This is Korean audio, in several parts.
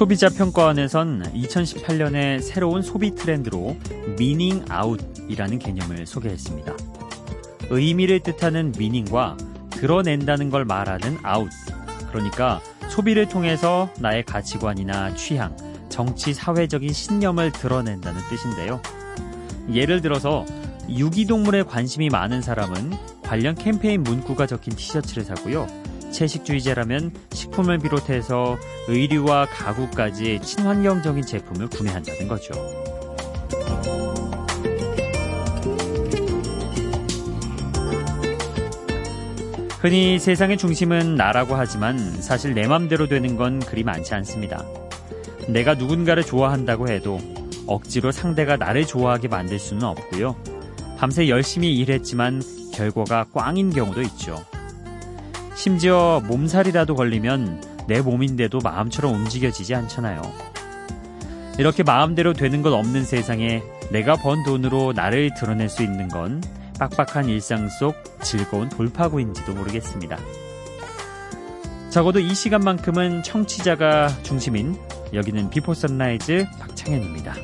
소비자 평가원에선 2018년에 새로운 소비 트렌드로 meaning out이라는 개념을 소개했습니다. 의미를 뜻하는 meaning과 드러낸다는 걸 말하는 아웃. 그러니까 소비를 통해서 나의 가치관이나 취향, 정치, 사회적인 신념을 드러낸다는 뜻인데요. 예를 들어서 유기동물에 관심이 많은 사람은 관련 캠페인 문구가 적힌 티셔츠를 사고요. 채식주의자라면 식품을 비롯해서 의류와 가구까지 친환경적인 제품을 구매한다는 거죠. 흔히 세상의 중심은 나라고 하지만 사실 내 맘대로 되는 건 그리 많지 않습니다. 내가 누군가를 좋아한다고 해도 억지로 상대가 나를 좋아하게 만들 수는 없고요. 밤새 열심히 일했지만 결과가 꽝인 경우도 있죠. 심지어 몸살이라도 걸리면 내 몸인데도 마음처럼 움직여지지 않잖아요. 이렇게 마음대로 되는 것 없는 세상에 내가 번 돈으로 나를 드러낼 수 있는 건 빡빡한 일상 속 즐거운 돌파구인지도 모르겠습니다. 적어도 이 시간만큼은 청취자가 중심인 여기는 Before Sunrise 박창현입니다.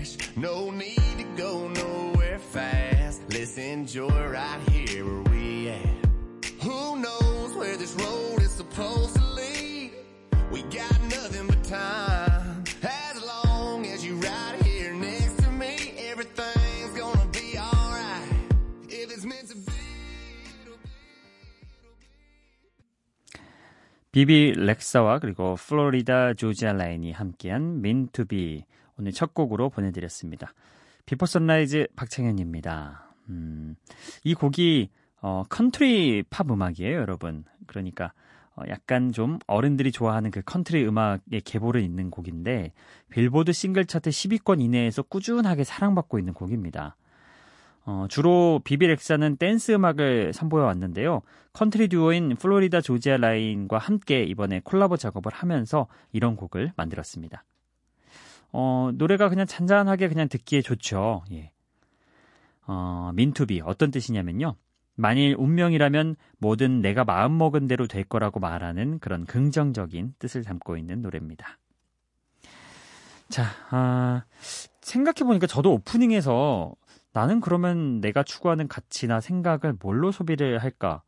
dash. No need to go nowhere fast. Let's enjoy right here where we at. Who knows where this road is supposed to lead? We got nothing but time. 비비 렉사와 그리고 플로리다 조지아 라인이 함께한 민투비 오늘 첫 곡으로 보내드렸습니다. Before Sunrise 박창현입니다. 음, 이 곡이 어, 컨트리 팝 음악이에요, 여러분. 그러니까 어, 약간 좀 어른들이 좋아하는 그 컨트리 음악의 계보를 잇는 곡인데 빌보드 싱글 차트 10위권 이내에서 꾸준하게 사랑받고 있는 곡입니다. 어, 주로 비비 렉사는 댄스 음악을 선보여 왔는데요. 컨트리 듀오인 플로리다 조지아 라인과 함께 이번에 콜라보 작업을 하면서 이런 곡을 만들었습니다. 어, 노래가 그냥 잔잔하게 그냥 듣기에 좋죠. 예. 어, 민투비 어떤 뜻이냐면요. 만일 운명이라면 뭐든 내가 마음먹은 대로 될 거라고 말하는 그런 긍정적인 뜻을 담고 있는 노래입니다. 자, 아, 생각해보니까 저도 오프닝에서 나는 그러면 내가 추구하는 가치나 생각을 뭘로 소비를 할까?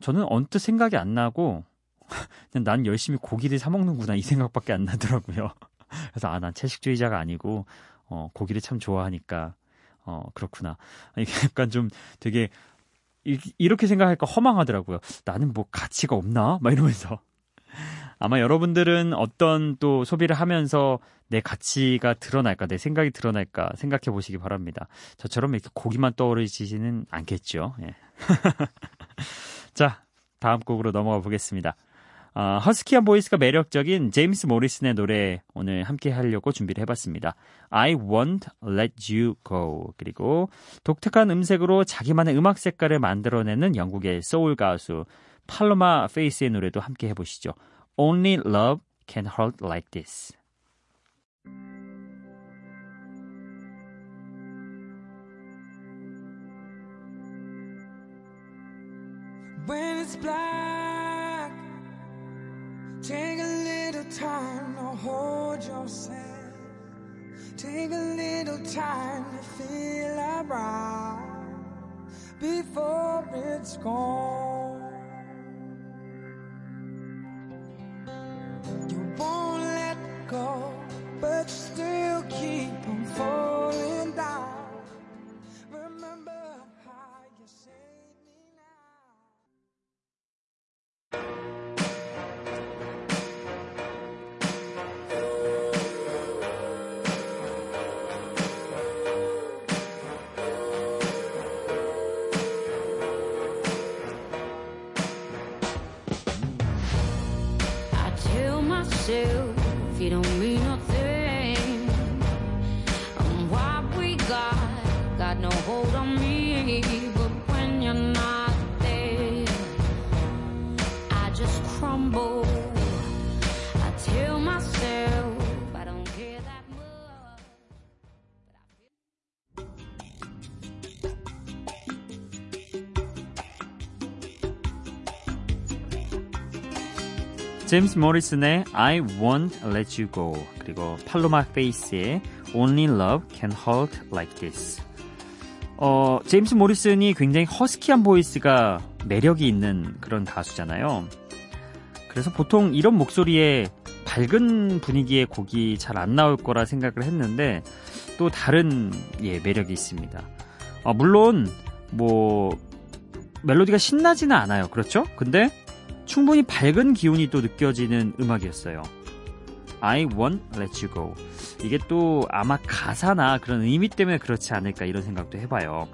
저는 언뜻 생각이 안 나고 난 열심히 고기를 사 먹는구나 이 생각밖에 안 나더라고요. 그래서 아 난 채식주의자가 아니고 어 고기를 참 좋아하니까 어 그렇구나. 이게 약간 좀 되게 이 렇게 생각하니까 허망하더라고요. 나는 뭐 가치가 없나? 막 이러면서 아마 여러분들은 어떤 또 소비를 하면서 내 가치가 드러날까, 내 생각이 드러날까 생각해 보시기 바랍니다. 저처럼 이렇게 고기만 떠오르지는 않겠죠. 예. 자, 다음 곡으로 넘어가 보겠습니다. 어, 허스키한 voice가 매력적인 제임스 모리슨의 노래 오늘 함께 하려고 준비를 해봤습니다. I won't let you go. 그리고 독특한 음색으로 자기만의 음악 색깔을 만들어내는 영국의 소울 가수 팔로마 페이스의 노래도 함께 해보시죠. Only love can hurt like this. Take a little time to hold yourself. Take a little time to feel alright before it's gone. Myself you don't mean nothing. And what we got got no hold on me. 제임스 모리슨의 I Won't Let You Go 그리고 팔로마 페이스의 Only Love Can Hurt Like This 어, 제임스 모리슨이 굉장히 허스키한 voice가 매력이 있는 그런 가수잖아요. 그래서 보통 이런 목소리에 밝은 분위기의 곡이 잘 안 나올 거라 생각을 했는데 또 다른 예, 매력이 있습니다. 어, 물론 뭐 멜로디가 신나지는 않아요. 그렇죠? 근데 충분히 밝은 기운이 또 느껴지는 음악이었어요. I won't let you go. 이게 또 아마 가사나 그런 의미 때문에 그렇지 않을까 이런 생각도 해봐요.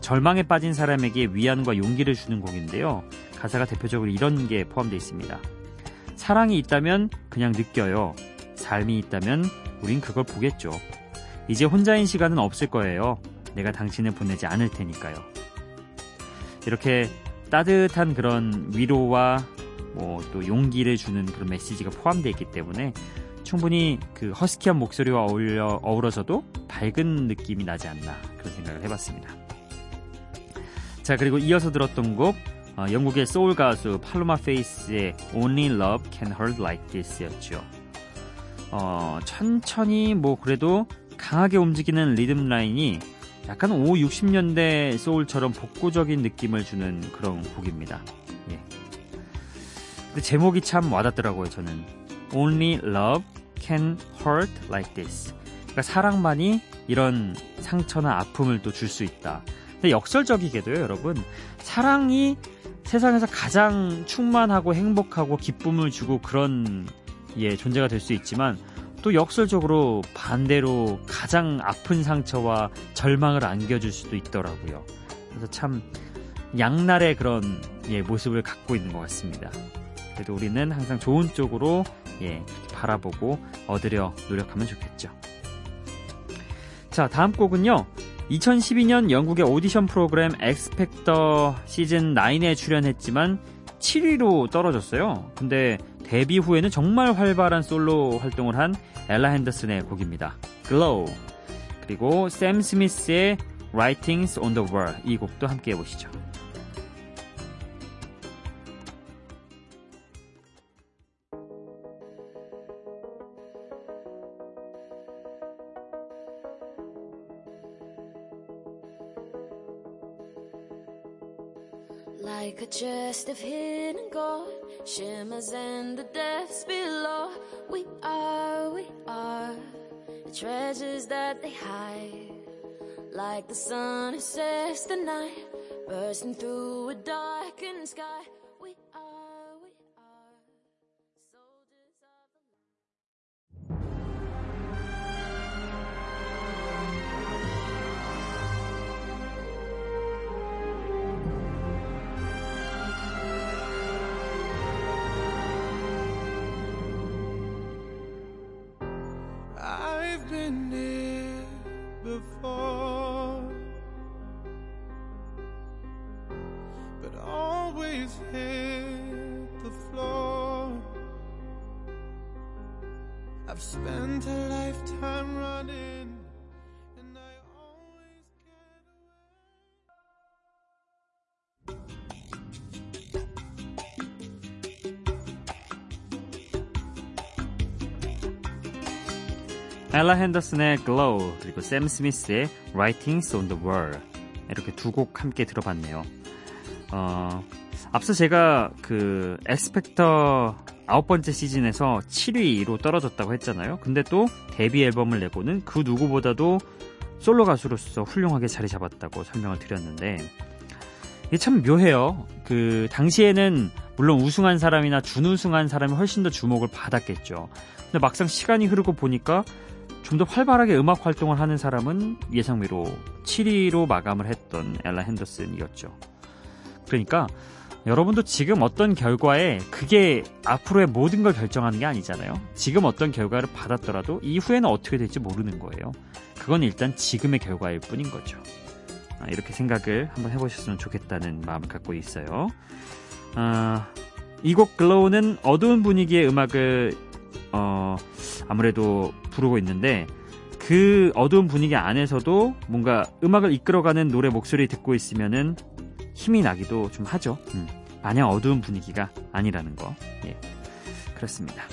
절망에 빠진 사람에게 위안과 용기를 주는 곡인데요. 가사가 대표적으로 이런 게 포함되어 있습니다. 사랑이 있다면 그냥 느껴요. 삶이 있다면 우린 그걸 보겠죠. 이제 혼자인 시간은 없을 거예요. 내가 당신을 보내지 않을 테니까요. 이렇게 따뜻한 그런 위로와 뭐 또 용기를 주는 그런 메시지가 포함되어 있기 때문에 충분히 그 허스키한 목소리와 어울려 어우러져도 밝은 느낌이 나지 않나 그런 생각을 해봤습니다. 자 그리고 이어서 들었던 곡 어, 영국의 소울 가수 팔로마 페이스의 Only Love Can Hurt Like This였죠. 어, 천천히 뭐 그래도 강하게 움직이는 리듬 라인이 약간 5, 60년대 소울처럼 복고적인 느낌을 주는 그런 곡입니다. 예. 근데 제목이 참 와닿더라고요, 저는. Only love can hurt like this. 그러니까 사랑만이 이런 상처나 아픔을 또 줄 수 있다. 근데 역설적이게도요, 여러분. 사랑이 세상에서 가장 충만하고 행복하고 기쁨을 주고 그런 예, 존재가 될 수 있지만 또 역설적으로 반대로 가장 아픈 상처와 절망을 안겨줄 수도 있더라고요. 그래서 참 양날의 그런 예, 모습을 갖고 있는 것 같습니다. 그래도 우리는 항상 좋은 쪽으로 예, 바라보고 얻으려 노력하면 좋겠죠. 자, 다음 곡은요. 2012년 영국의 오디션 프로그램 엑스펙터 시즌 9에 출연했지만 7위로 떨어졌어요. 근데 데뷔 후에는 정말 활발한 솔로 활동을 한 엘라 핸더슨의 곡입니다. Glow. 그리고 샘 스미스의 Writings on the Wall 이 곡도 함께 해보시죠. Like a chest of hidden gold shimmers in the depths below. We are, we are the treasures that they hide. Like the sun who sets the night, bursting through a darkened sky. minute. 엘라 핸더슨의 Glow 그리고 샘 스미스의 Writings on the Wall 이렇게 두 곡 함께 들어봤네요. 어, 앞서 제가 그 엑스펙터 아홉 번째 시즌에서 7위로 떨어졌다고 했잖아요. 근데 또 데뷔 앨범을 내고는 그 누구보다도 솔로 가수로서 훌륭하게 자리 잡았다고 설명을 드렸는데 이게 참 묘해요. 그 당시에는 물론 우승한 사람이나 준우승한 사람이 훨씬 더 주목을 받았겠죠. 근데 막상 시간이 흐르고 보니까 좀 더 활발하게 음악 활동을 하는 사람은 예상외로 7위로 마감을 했던 엘라 핸더슨이었죠. 그러니까 여러분도 지금 어떤 결과에 그게 앞으로의 모든 걸 결정하는 게 아니잖아요. 지금 어떤 결과를 받았더라도 이후에는 어떻게 될지 모르는 거예요. 그건 일단 지금의 결과일 뿐인 거죠. 아, 이렇게 생각을 한번 해보셨으면 좋겠다는 마음을 갖고 있어요. 아, 이곡 글로우는 어두운 분위기의 음악을 어, 아무래도 부르고 있는데 그 어두운 분위기 안에서도 뭔가 음악을 이끌어가는 노래 목소리 듣고 있으면은 힘이 나기도 좀 하죠. 음, 마냥 어두운 분위기가 아니라는 거. 예. 그렇습니다.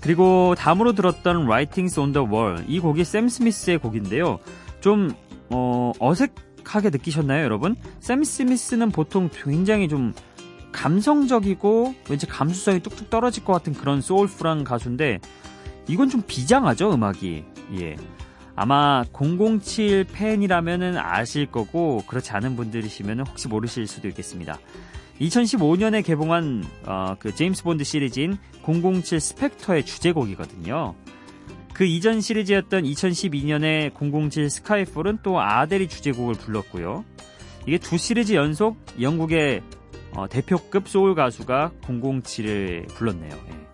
그리고 다음으로 들었던 Writings on the Wall 이 곡이 샘 스미스의 곡인데요. 좀 어, 어색하게 느끼셨나요, 여러분? 샘 스미스는 보통 굉장히 좀 감성적이고 왠지 감수성이 뚝뚝 떨어질 것 같은 그런 soulful한 가수인데 이건 좀 비장하죠, 음악이. 예. 아마 007 팬이라면은 아실 거고 그렇지 않은 분들이시면 혹시 모르실 수도 있겠습니다. 2015년에 개봉한 어, 그 제임스 본드 시리즈인 007 Spectre의 주제곡이거든요. 그 이전 시리즈였던 2012년에 007 스카이폴은 또 아델이 주제곡을 불렀고요. 이게 두 시리즈 연속 영국의 어, 대표급 소울 가수가 007을 불렀네요. 예.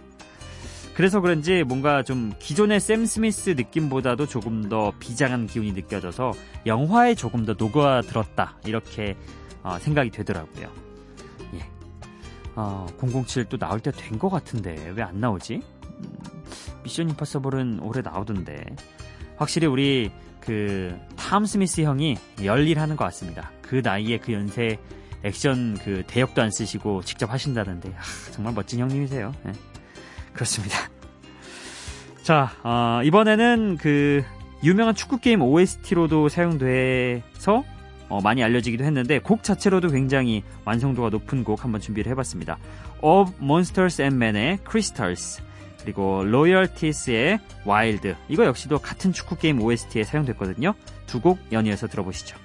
그래서 그런지 뭔가 좀 기존의 샘 스미스 느낌보다도 조금 더 비장한 기운이 느껴져서 영화에 조금 더 녹아들었다 이렇게 어, 생각이 되더라고요. 예. 어, 007또 나올 때 된 것 같은데 왜 안 나오지? 음, 미션 임파서블은 올해 나오던데 확실히 우리 그 탐 스미스 형이 열일하는 것 같습니다. 그 나이에 그 연세 액션 그 대역도 안 쓰시고 직접 하신다는데 아, 정말 멋진 형님이세요. 네. 그렇습니다. 자 어, 이번에는 그 유명한 축구 게임 OST로도 사용돼서 어, 많이 알려지기도 했는데 곡 자체로도 굉장히 완성도가 높은 곡 한번 준비를 해봤습니다. Of Monsters and Men의 Crystals 그리고 Royal Teeth의 Wild 이거 역시도 같은 축구 게임 OST에 사용됐거든요. 두 곡 연이어서 들어보시죠.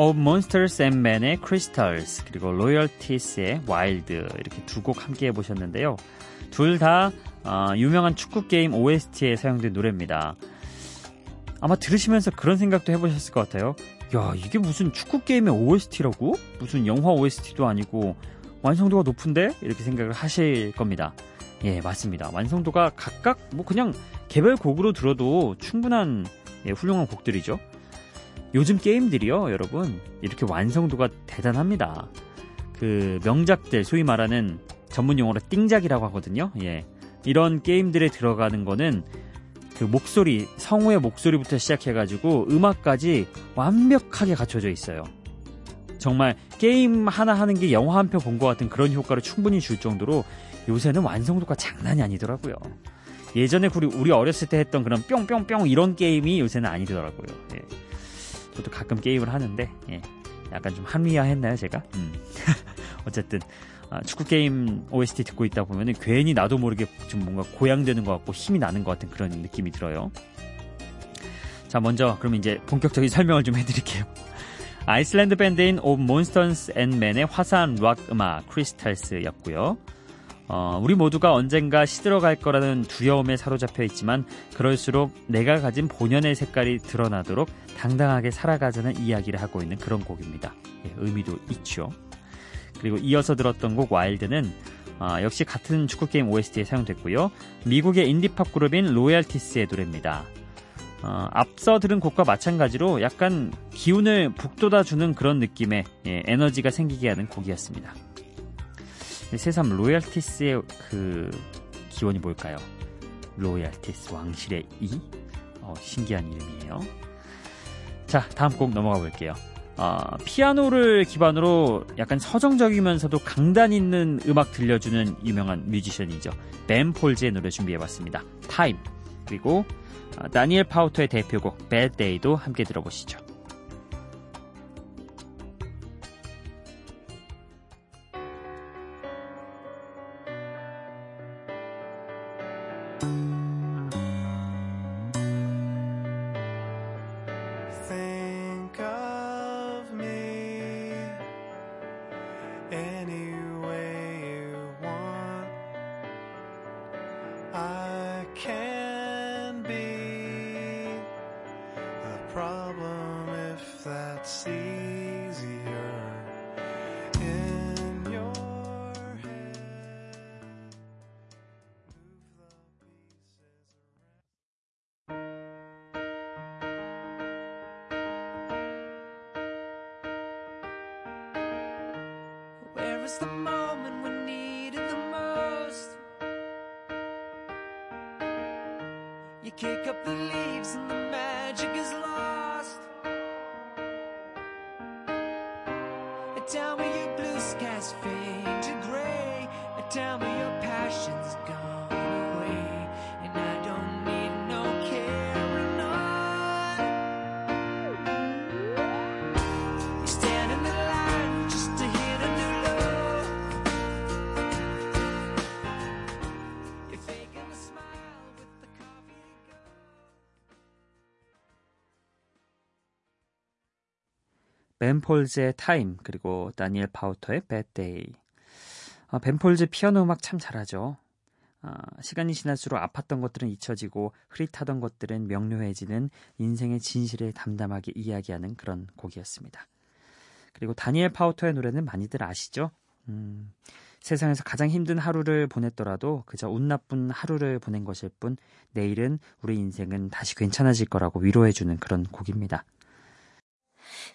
Of Monsters and Men의 Crystals 그리고 Loyalties의 Wild 이렇게 두 곡 함께 해보셨는데요. 둘다 어, 유명한 축구 게임 OST에 사용된 노래입니다. 아마 들으시면서 그런 생각도 해보셨을 것 같아요. 야 이게 무슨 축구 게임의 OST라고? 무슨 영화 OST도 아니고 완성도가 높은데 이렇게 생각을 하실 겁니다. 예 맞습니다. 완성도가 각각 뭐 그냥 개별 곡으로 들어도 충분한 예, 훌륭한 곡들이죠. 요즘 게임들이요, 여러분, 이렇게 완성도가 대단합니다. 그 명작들, 소위 말하는 전문 용어로 띵작이라고 하거든요. 예. 이런 게임들에 들어가는 거는 그 목소리, 성우의 목소리부터 시작해가지고 음악까지 완벽하게 갖춰져 있어요. 정말 게임 하나 하는 게 영화 한 편 본 것 같은 그런 효과를 충분히 줄 정도로 요새는 완성도가 장난이 아니더라고요. 예전에 우리, 어렸을 때 했던 그런 뿅뿅뿅 이런 게임이 요새는 아니더라고요. 예. 저도 가끔 게임을 하는데 예, 약간 좀 한위화했나요 제가? 음. 어쨌든 아, 축구 게임 OST 듣고 있다 보면은 괜히 나도 모르게 좀 뭔가 고양되는 것 같고 힘이 나는 것 같은 그런 느낌이 들어요. 자 먼저 그럼 이제 본격적인 설명을 좀 해드릴게요. 아이슬란드 밴드인 Of Monsters and Men의 화사한 락 음악 크리스탈스였고요. 어, 우리 모두가 언젠가 시들어갈 거라는 두려움에 사로잡혀 있지만 그럴수록 내가 가진 본연의 색깔이 드러나도록 당당하게 살아가자는 이야기를 하고 있는 그런 곡입니다. 예, 의미도 있죠. 그리고 이어서 들었던 곡 Wild는 어, 역시 같은 축구게임 OST에 사용됐고요. 미국의 인디팝 그룹인 Royal Teeth의 노래입니다. 어, 앞서 들은 곡과 마찬가지로 약간 기운을 북돋아주는 그런 느낌의 예, 에너지가 생기게 하는 곡이었습니다. 새삼 Royal Teeth의 그 기원이 뭘까요? Royal Teeth 왕실의 이? 어, 신기한 이름이에요. 자, 다음 곡 넘어가 볼게요. 어, 피아노를 기반으로 약간 서정적이면서도 강단 있는 음악 들려주는 유명한 뮤지션이죠. 벤 폴즈의 노래 준비해봤습니다. Time 그리고 어, 다니엘 파우터의 대표곡 Bad Day도 함께 들어보시죠. Was the moment we needed the most. You kick up the leaves and the magic is lost. Tell me your blue skies fade to gray. Tell me your passion's 벤 폴즈의 Time 그리고 다니엘 파우터의 Day. 아, 벤 폴즈 피아노 음악 참 잘하죠. 아, 시간이 지날수록 아팠던 것들은 잊혀지고 흐릿하던 것들은 명료해지는 인생의 진실을 담담하게 이야기하는 그런 곡이었습니다. 그리고 다니엘 파우터의 노래는 많이들 아시죠? 음, 세상에서 가장 힘든 하루를 보냈더라도 그저 운 나쁜 하루를 보낸 것일 뿐 내일은 우리 인생은 다시 괜찮아질 거라고 위로해주는 그런 곡입니다.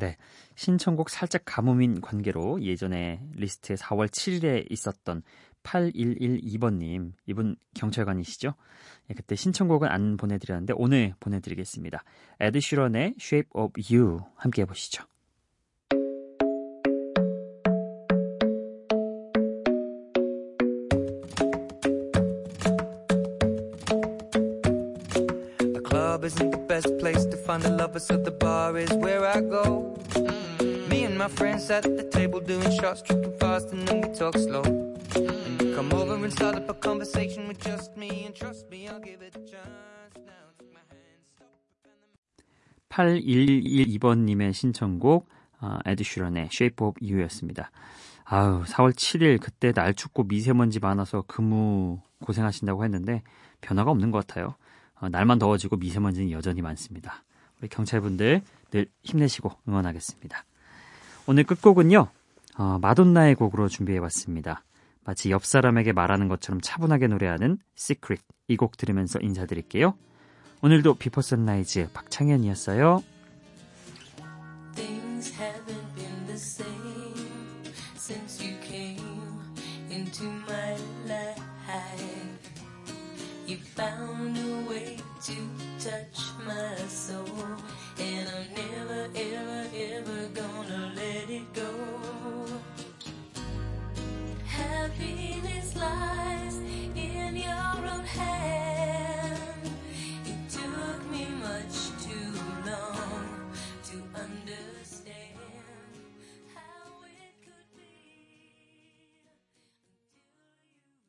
네. 신청곡 살짝 가뭄인 관계로 예전에 리스트에 4월 7일에 있었던 8112번님, 이분 경찰관이시죠? 예, 그때 신청곡은 안 보내드렸는데 오늘 보내드리겠습니다. 에드 시런의 Shape of You 함께 해보시죠. isn't the best place to find a lover, so the bar is where I go. My friends at the table doing shots, tripping fast, and then we talk slow. And come over and start up a conversation with just me, and trust me, I'll give it a chance. Now take my hand, stop. 8112번님의 신청곡, 어, 에드 슈런의 Shape of You였습니다. 아우, 4월 7일 그때 날 춥고 미세먼지 많아서 근무 고생하신다고 했는데 변화가 없는 것 같아요. 어, 날만 더워지고 미세먼지는 여전히 많습니다. 우리 경찰분들 늘 힘내시고 응원하겠습니다. 오늘 끝곡은요. 어, 마돈나의 곡으로 준비해봤습니다. 마치 옆 사람에게 말하는 것처럼 차분하게 노래하는 Secret 이 곡 들으면서 인사드릴게요. 오늘도 Before Sunrise 박창현이었어요. You found a way to touch my soul. And I'm never, ever, ever gonna let it go. Happiness lies.